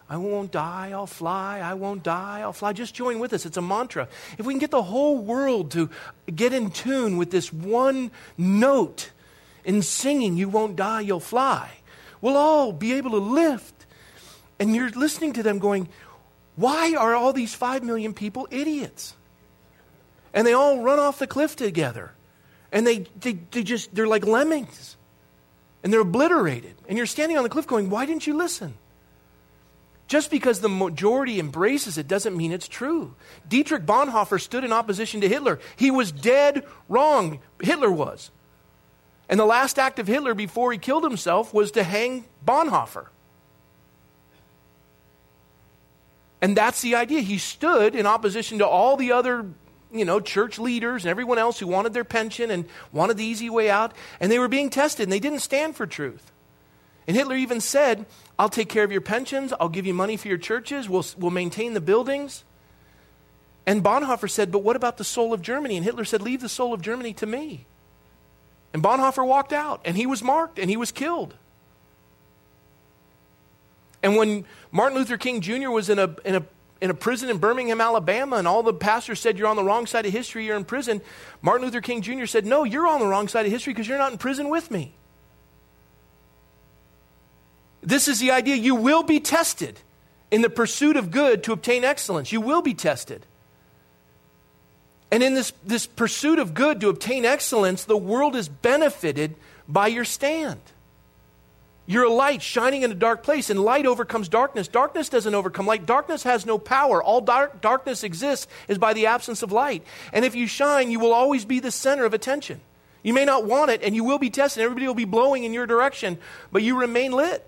I won't die, I'll fly, I won't die, I'll fly. Just join with us. It's a mantra. If we can get the whole world to get in tune with this one note in singing, you won't die, you'll fly, we'll all be able to lift and you're listening to them going, why are all these five million people idiots? And they all run off the cliff together. And they, they, they just, they're like lemmings. And they're obliterated. And you're standing on the cliff going, why didn't you listen? Just because the majority embraces it doesn't mean it's true. Dietrich Bonhoeffer stood in opposition to Hitler. He was dead wrong. Hitler was. And the last act of Hitler before he killed himself was to hang Bonhoeffer. And that's the idea. He stood in opposition to all the other, you know, church leaders and everyone else who wanted their pension and wanted the easy way out. And they were being tested and they didn't stand for truth. And Hitler even said, I'll take care of your pensions. I'll give you money for your churches. We'll, we'll maintain the buildings. And Bonhoeffer said, But what about the soul of Germany? And Hitler said, Leave the soul of Germany to me. And Bonhoeffer walked out and he was marked and he was killed. And when Martin Luther King Jr. was in a, in a in a prison in Birmingham, Alabama, and all the pastors said, You're on the wrong side of history, you're in prison. Martin Luther King Jr. said, No, you're on the wrong side of history because you're not in prison with me. This is the idea you will be tested in the pursuit of good to obtain excellence. You will be tested. And in this, this pursuit of good to obtain excellence, the world is benefited by your stand. You're a light shining in a dark place, and light overcomes darkness. Darkness doesn't overcome light. Darkness has no power. All dark, darkness exists is by the absence of light. And if you shine, you will always be the center of attention. You may not want it, and you will be tested. Everybody will be blowing in your direction, but you remain lit.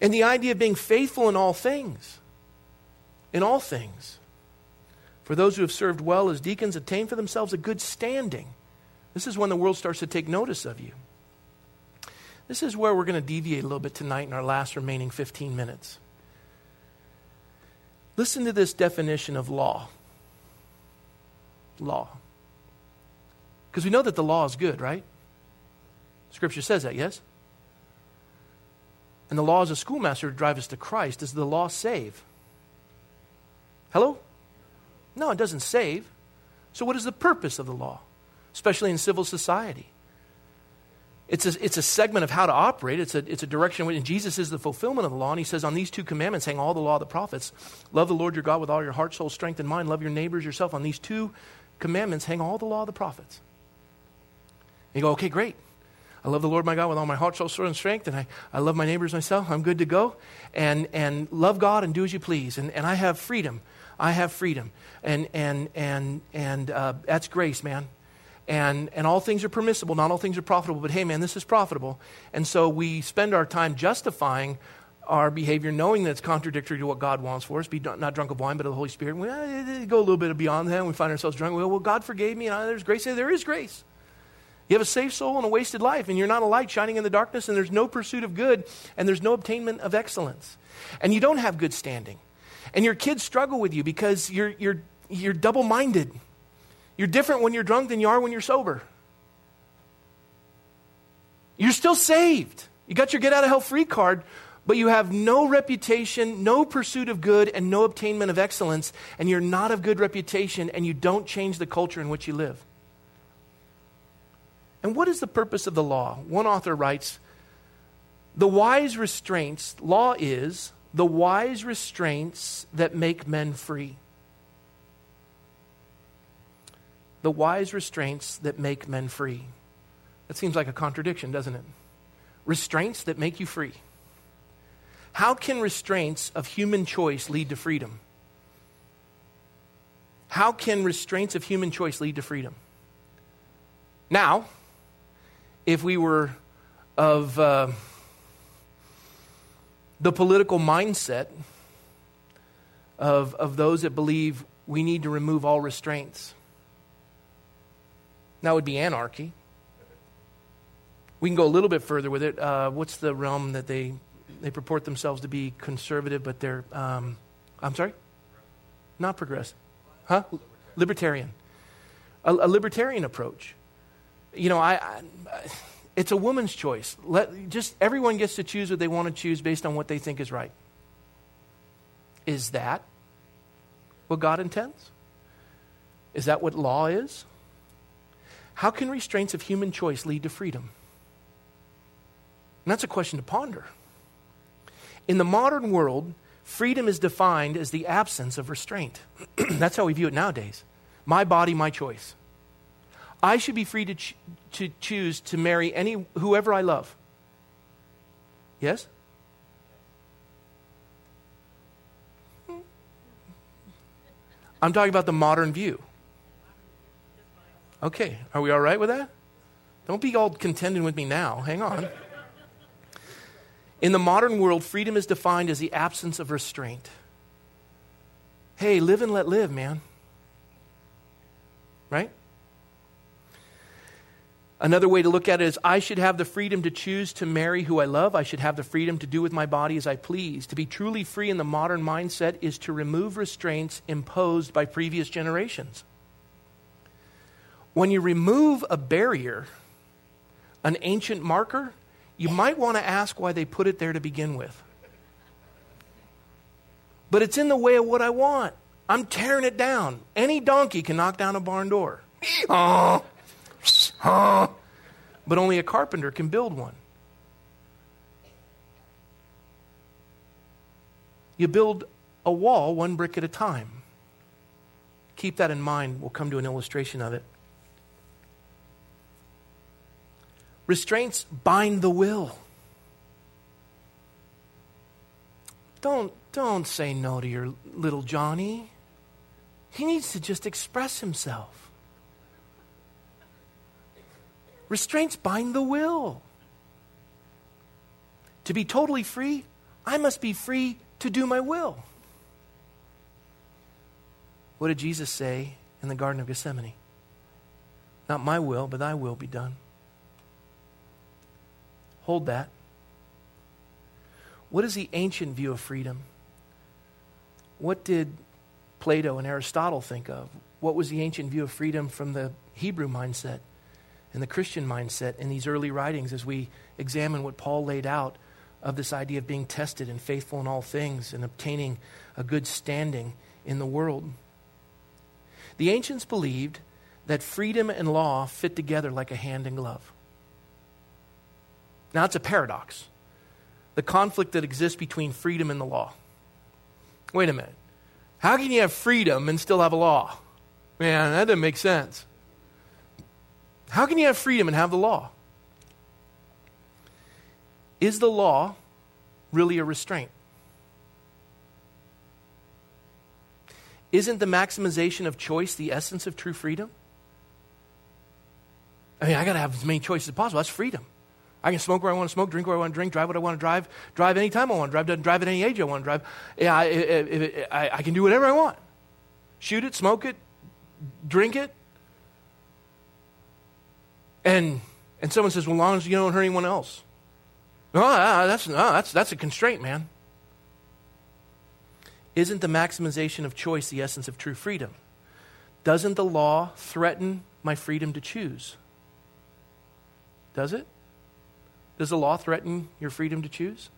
And the idea of being faithful in all things, in all things, for those who have served well as deacons, attain for themselves a good standing. This is when the world starts to take notice of you. This is where we're going to deviate a little bit tonight in our last remaining 15 minutes. Listen to this definition of law. Law. Because we know that the law is good, right? Scripture says that, yes? And the law is a schoolmaster to drive us to Christ. Does the law save? Hello? No, it doesn't save. So, what is the purpose of the law, especially in civil society? It's a, it's a segment of how to operate. It's a, it's a direction. And Jesus is the fulfillment of the law. And he says, On these two commandments hang all the law of the prophets. Love the Lord your God with all your heart, soul, strength, and mind. Love your neighbors yourself. On these two commandments hang all the law of the prophets. And you go, Okay, great. I love the Lord my God with all my heart, soul, and strength, and I, I love my neighbors myself. I'm good to go. And, and love God and do as you please. And, and I have freedom. I have freedom. And, and, and, and uh, that's grace, man. And, and all things are permissible. Not all things are profitable, but hey, man, this is profitable. And so we spend our time justifying our behavior, knowing that it's contradictory to what God wants for us. Be not drunk of wine, but of the Holy Spirit. We go a little bit beyond that. And we find ourselves drunk. Well, well, God forgave me, and there's grace. There is grace. You have a saved soul and a wasted life, and you're not a light shining in the darkness, and there's no pursuit of good, and there's no obtainment of excellence. And you don't have good standing. And your kids struggle with you because you're, you're, you're double minded. You're different when you're drunk than you are when you're sober. You're still saved. You got your get out of hell free card, but you have no reputation, no pursuit of good, and no obtainment of excellence, and you're not of good reputation, and you don't change the culture in which you live. And what is the purpose of the law? One author writes The wise restraints, law is the wise restraints that make men free. The wise restraints that make men free. That seems like a contradiction, doesn't it? Restraints that make you free. How can restraints of human choice lead to freedom? How can restraints of human choice lead to freedom? Now, if we were of uh, the political mindset of, of those that believe we need to remove all restraints. That would be anarchy. We can go a little bit further with it. Uh, what's the realm that they, they purport themselves to be conservative, but they're, um, I'm sorry? Not progressive. Huh? Libertarian. A, a libertarian approach you know, I, I, it's a woman's choice. Let, just everyone gets to choose what they want to choose based on what they think is right. Is that what God intends? Is that what law is? How can restraints of human choice lead to freedom? And that's a question to ponder. In the modern world, freedom is defined as the absence of restraint. that's how we view it nowadays. My body, my choice. I should be free to, ch- to choose to marry any whoever I love. Yes? I'm talking about the modern view. Okay, are we all right with that? Don't be all contending with me now. Hang on. In the modern world, freedom is defined as the absence of restraint. Hey, live and let live, man. Right? Another way to look at it is I should have the freedom to choose to marry who I love. I should have the freedom to do with my body as I please. To be truly free in the modern mindset is to remove restraints imposed by previous generations. When you remove a barrier, an ancient marker, you might want to ask why they put it there to begin with. But it's in the way of what I want. I'm tearing it down. Any donkey can knock down a barn door. But only a carpenter can build one. You build a wall one brick at a time. Keep that in mind. We'll come to an illustration of it. Restraints bind the will. Don't, don't say no to your little Johnny. He needs to just express himself. Restraints bind the will. To be totally free, I must be free to do my will. What did Jesus say in the Garden of Gethsemane? Not my will, but thy will be done. Hold that. What is the ancient view of freedom? What did Plato and Aristotle think of? What was the ancient view of freedom from the Hebrew mindset? and the Christian mindset in these early writings as we examine what Paul laid out of this idea of being tested and faithful in all things and obtaining a good standing in the world. The ancients believed that freedom and law fit together like a hand and glove. Now, it's a paradox the conflict that exists between freedom and the law. Wait a minute. How can you have freedom and still have a law? Man, that doesn't make sense. How can you have freedom and have the law? Is the law really a restraint? Isn't the maximization of choice the essence of true freedom? I mean, I got to have as many choices as possible. That's freedom. I can smoke where I want to smoke, drink where I want to drink, drive what I want to drive, drive anytime I want to drive, drive at any age I want to drive. Yeah, I, I, I, I can do whatever I want. Shoot it, smoke it, drink it. And, and someone says, well, as long as you don't hurt anyone else. No, that's, no, that's, that's a constraint, man. Isn't the maximization of choice the essence of true freedom? Doesn't the law threaten my freedom to choose? Does it? Does the law threaten your freedom to choose?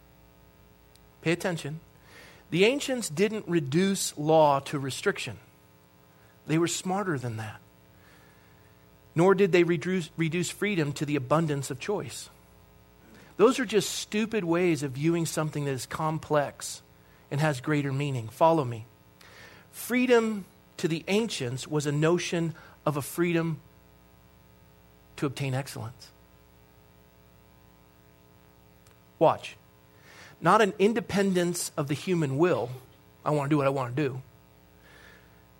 Pay attention. The ancients didn't reduce law to restriction, they were smarter than that. Nor did they reduce, reduce freedom to the abundance of choice. Those are just stupid ways of viewing something that is complex and has greater meaning. Follow me. Freedom to the ancients was a notion of a freedom to obtain excellence. Watch. Not an independence of the human will. I want to do what I want to do.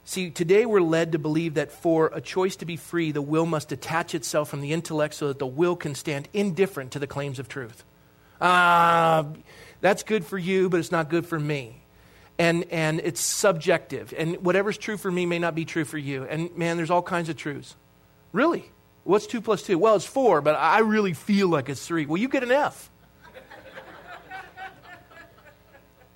See, today we're led to believe that for a choice to be free, the will must detach itself from the intellect so that the will can stand indifferent to the claims of truth. Ah, uh, that's good for you, but it's not good for me. And, and it's subjective. And whatever's true for me may not be true for you. And man, there's all kinds of truths. Really? What's two plus two? Well, it's four, but I really feel like it's three. Well, you get an F.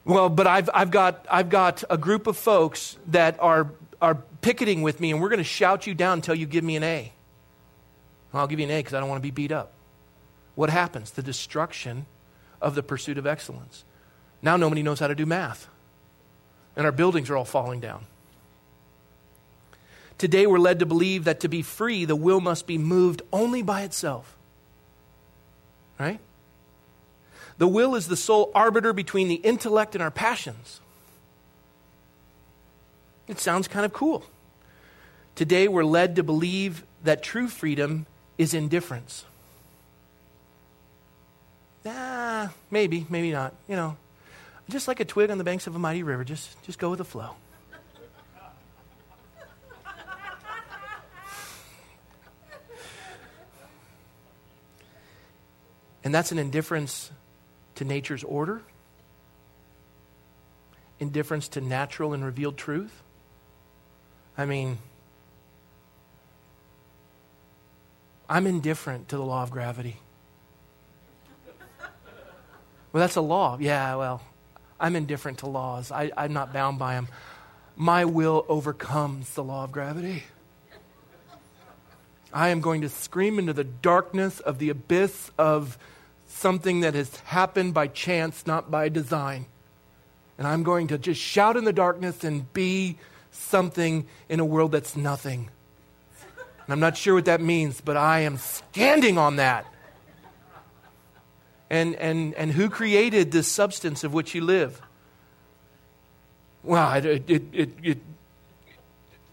Well, but I've, I've, got, I've got a group of folks that are, are picketing with me, and we're going to shout you down until you give me an A. I'll give you an A because I don't want to be beat up. What happens? The destruction of the pursuit of excellence. Now nobody knows how to do math, and our buildings are all falling down. Today, we're led to believe that to be free, the will must be moved only by itself. Right? The will is the sole arbiter between the intellect and our passions. It sounds kind of cool. Today, we're led to believe that true freedom is indifference. Ah, maybe, maybe not. You know, just like a twig on the banks of a mighty river, just, just go with the flow. and that's an indifference to nature's order, indifference to natural and revealed truth. I mean, I'm indifferent to the law of gravity. Well, that's a law. Yeah, well, I'm indifferent to laws. I, am not bound by them. My will overcomes the law of gravity. I am going to scream into the darkness of the abyss of something that has happened by chance, not by design. And I'm going to just shout in the darkness and be something in a world that's nothing. And I'm not sure what that means, but I am standing on that. And, and, and who created this substance of which you live? Well, it, it, it, it,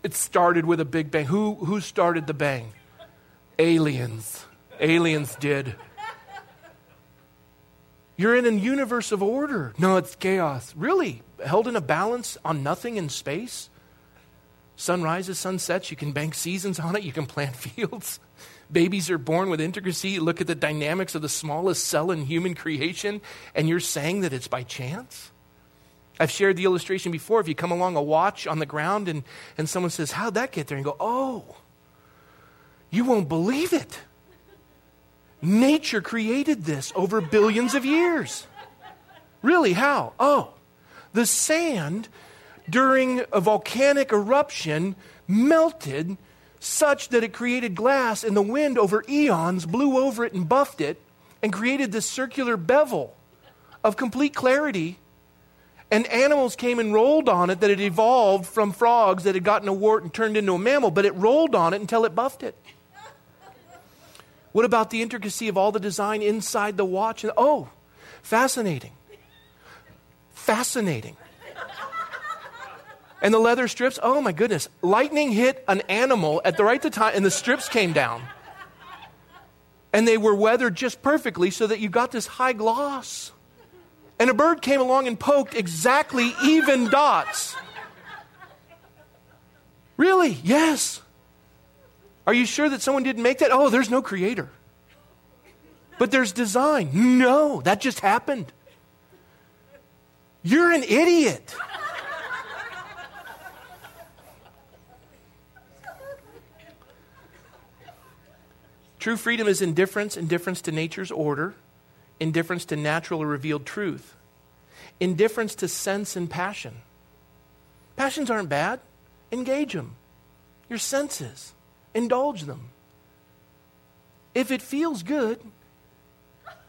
it started with a big bang. Who, who started the bang? Aliens. Aliens did. You're in a universe of order. No, it's chaos. Really? Held in a balance on nothing in space? Sun rises, sun sets. You can bank seasons on it. You can plant fields. Babies are born with intricacy. Look at the dynamics of the smallest cell in human creation, and you're saying that it's by chance? I've shared the illustration before. If you come along a watch on the ground and, and someone says, How'd that get there? And you go, Oh, you won't believe it. Nature created this over billions of years. Really, how? Oh, the sand during a volcanic eruption melted such that it created glass, and the wind over eons blew over it and buffed it and created this circular bevel of complete clarity. And animals came and rolled on it that had evolved from frogs that had gotten a wart and turned into a mammal, but it rolled on it until it buffed it. What about the intricacy of all the design inside the watch? And, oh, fascinating. Fascinating. And the leather strips, oh my goodness. Lightning hit an animal at the right time, and the strips came down. And they were weathered just perfectly so that you got this high gloss. And a bird came along and poked exactly even dots. Really? Yes. Are you sure that someone didn't make that? Oh, there's no creator. But there's design. No, that just happened. You're an idiot. True freedom is indifference, indifference to nature's order, indifference to natural or revealed truth, indifference to sense and passion. Passions aren't bad, engage them. Your senses, indulge them. If it feels good,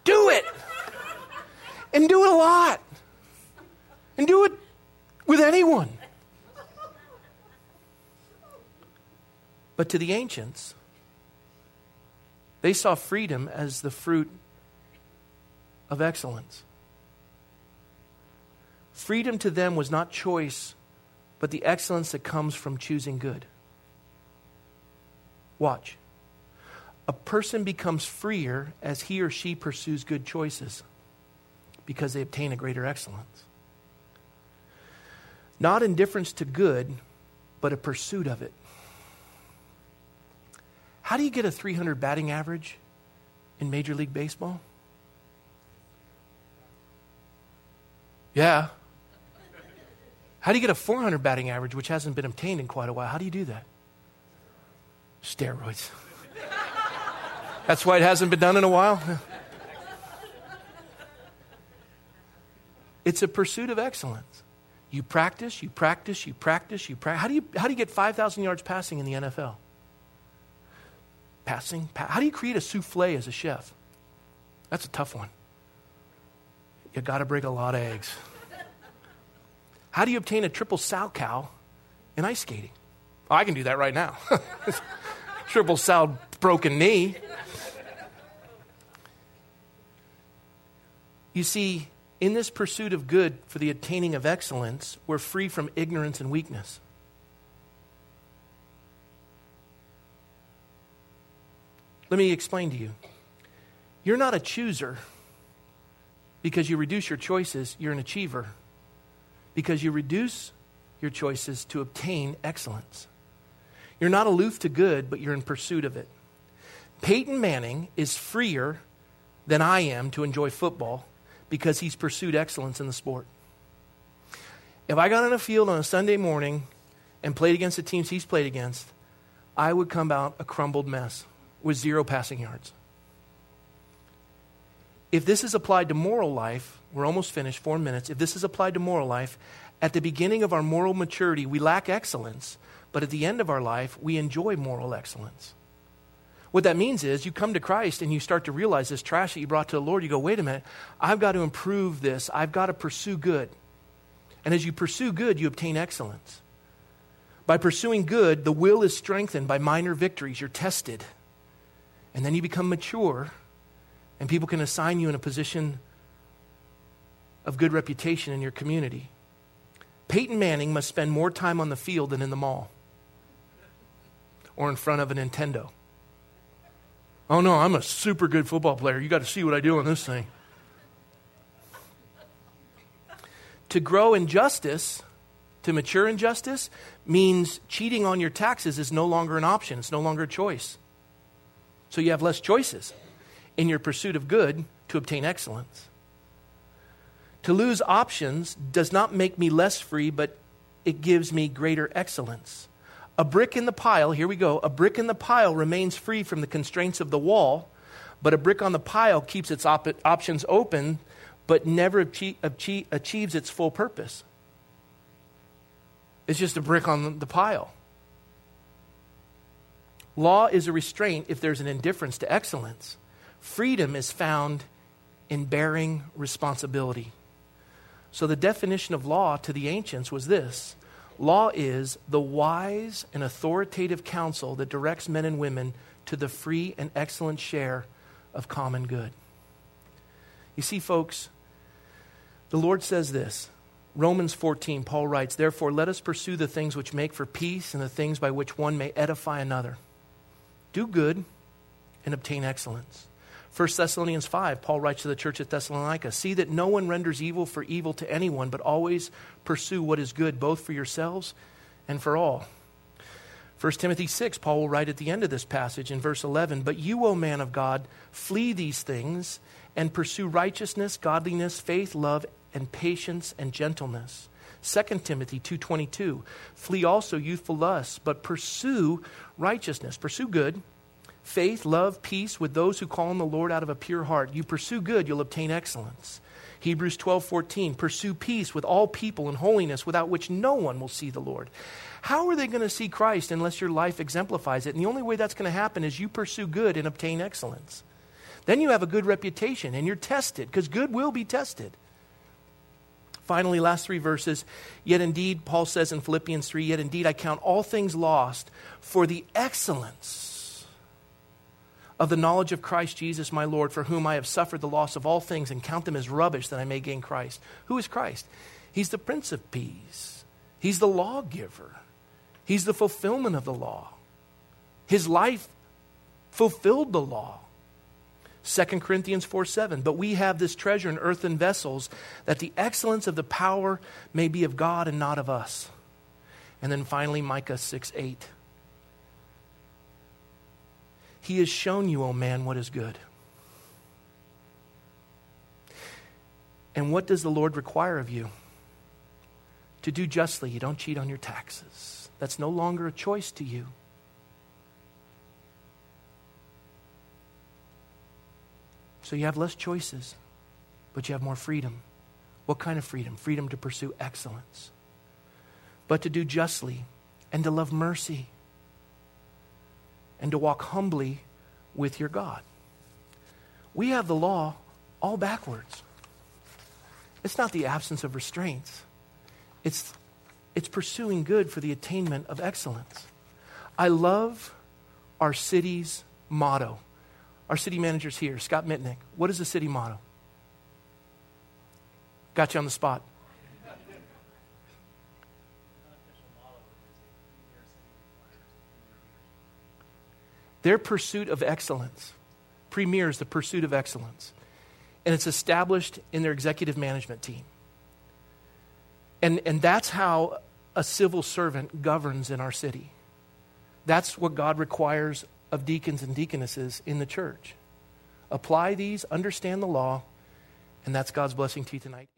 do it. And do it a lot. And do it with anyone. But to the ancients, they saw freedom as the fruit of excellence. Freedom to them was not choice, but the excellence that comes from choosing good. Watch. A person becomes freer as he or she pursues good choices because they obtain a greater excellence. Not indifference to good, but a pursuit of it. How do you get a 300 batting average in Major League Baseball? Yeah. How do you get a 400 batting average, which hasn't been obtained in quite a while? How do you do that? Steroids. That's why it hasn't been done in a while. It's a pursuit of excellence. You practice, you practice, you practice, you practice. How do you, how do you get 5,000 yards passing in the NFL? Passing? How do you create a souffle as a chef? That's a tough one. You got to break a lot of eggs. How do you obtain a triple Salchow in ice skating? Oh, I can do that right now. triple sal broken knee. You see, in this pursuit of good for the attaining of excellence, we're free from ignorance and weakness. Let me explain to you. You're not a chooser because you reduce your choices, you're an achiever because you reduce your choices to obtain excellence. You're not aloof to good, but you're in pursuit of it. Peyton Manning is freer than I am to enjoy football because he's pursued excellence in the sport. If I got on a field on a Sunday morning and played against the teams he's played against, I would come out a crumbled mess with zero passing yards. If this is applied to moral life, we're almost finished, four minutes. If this is applied to moral life, at the beginning of our moral maturity, we lack excellence, but at the end of our life, we enjoy moral excellence. What that means is you come to Christ and you start to realize this trash that you brought to the Lord. You go, wait a minute, I've got to improve this. I've got to pursue good. And as you pursue good, you obtain excellence. By pursuing good, the will is strengthened by minor victories. You're tested. And then you become mature, and people can assign you in a position of good reputation in your community. Peyton Manning must spend more time on the field than in the mall or in front of a Nintendo. Oh no, I'm a super good football player. You got to see what I do on this thing. to grow in justice, to mature in justice, means cheating on your taxes is no longer an option, it's no longer a choice. So you have less choices in your pursuit of good to obtain excellence. To lose options does not make me less free, but it gives me greater excellence. A brick in the pile, here we go, a brick in the pile remains free from the constraints of the wall, but a brick on the pile keeps its op- options open, but never achieve, achieve, achieves its full purpose. It's just a brick on the pile. Law is a restraint if there's an indifference to excellence. Freedom is found in bearing responsibility. So, the definition of law to the ancients was this Law is the wise and authoritative counsel that directs men and women to the free and excellent share of common good. You see, folks, the Lord says this. Romans 14, Paul writes, Therefore, let us pursue the things which make for peace and the things by which one may edify another. Do good and obtain excellence. 1 Thessalonians 5, Paul writes to the church at Thessalonica See that no one renders evil for evil to anyone, but always pursue what is good, both for yourselves and for all. 1 Timothy 6, Paul will write at the end of this passage in verse 11 But you, O man of God, flee these things and pursue righteousness, godliness, faith, love, and patience and gentleness. 2 Timothy 2:22 Flee also youthful lusts but pursue righteousness pursue good faith love peace with those who call on the Lord out of a pure heart. You pursue good you'll obtain excellence. Hebrews 12:14 Pursue peace with all people and holiness without which no one will see the Lord. How are they going to see Christ unless your life exemplifies it? And the only way that's going to happen is you pursue good and obtain excellence. Then you have a good reputation and you're tested because good will be tested. Finally, last three verses. Yet indeed, Paul says in Philippians 3 Yet indeed, I count all things lost for the excellence of the knowledge of Christ Jesus, my Lord, for whom I have suffered the loss of all things and count them as rubbish that I may gain Christ. Who is Christ? He's the Prince of Peace, He's the lawgiver, He's the fulfillment of the law. His life fulfilled the law. 2 Corinthians 4 7. But we have this treasure in earthen vessels, that the excellence of the power may be of God and not of us. And then finally, Micah 6 8. He has shown you, O oh man, what is good. And what does the Lord require of you? To do justly. You don't cheat on your taxes. That's no longer a choice to you. So you have less choices, but you have more freedom. What kind of freedom? Freedom to pursue excellence, but to do justly and to love mercy and to walk humbly with your God. We have the law all backwards. It's not the absence of restraints, it's, it's pursuing good for the attainment of excellence. I love our city's motto. Our city manager's here, Scott Mitnick. What is the city motto? Got you on the spot. Their pursuit of excellence, premieres the pursuit of excellence. And it's established in their executive management team. And, and that's how a civil servant governs in our city. That's what God requires of deacons and deaconesses in the church. Apply these, understand the law, and that's God's blessing to you tonight.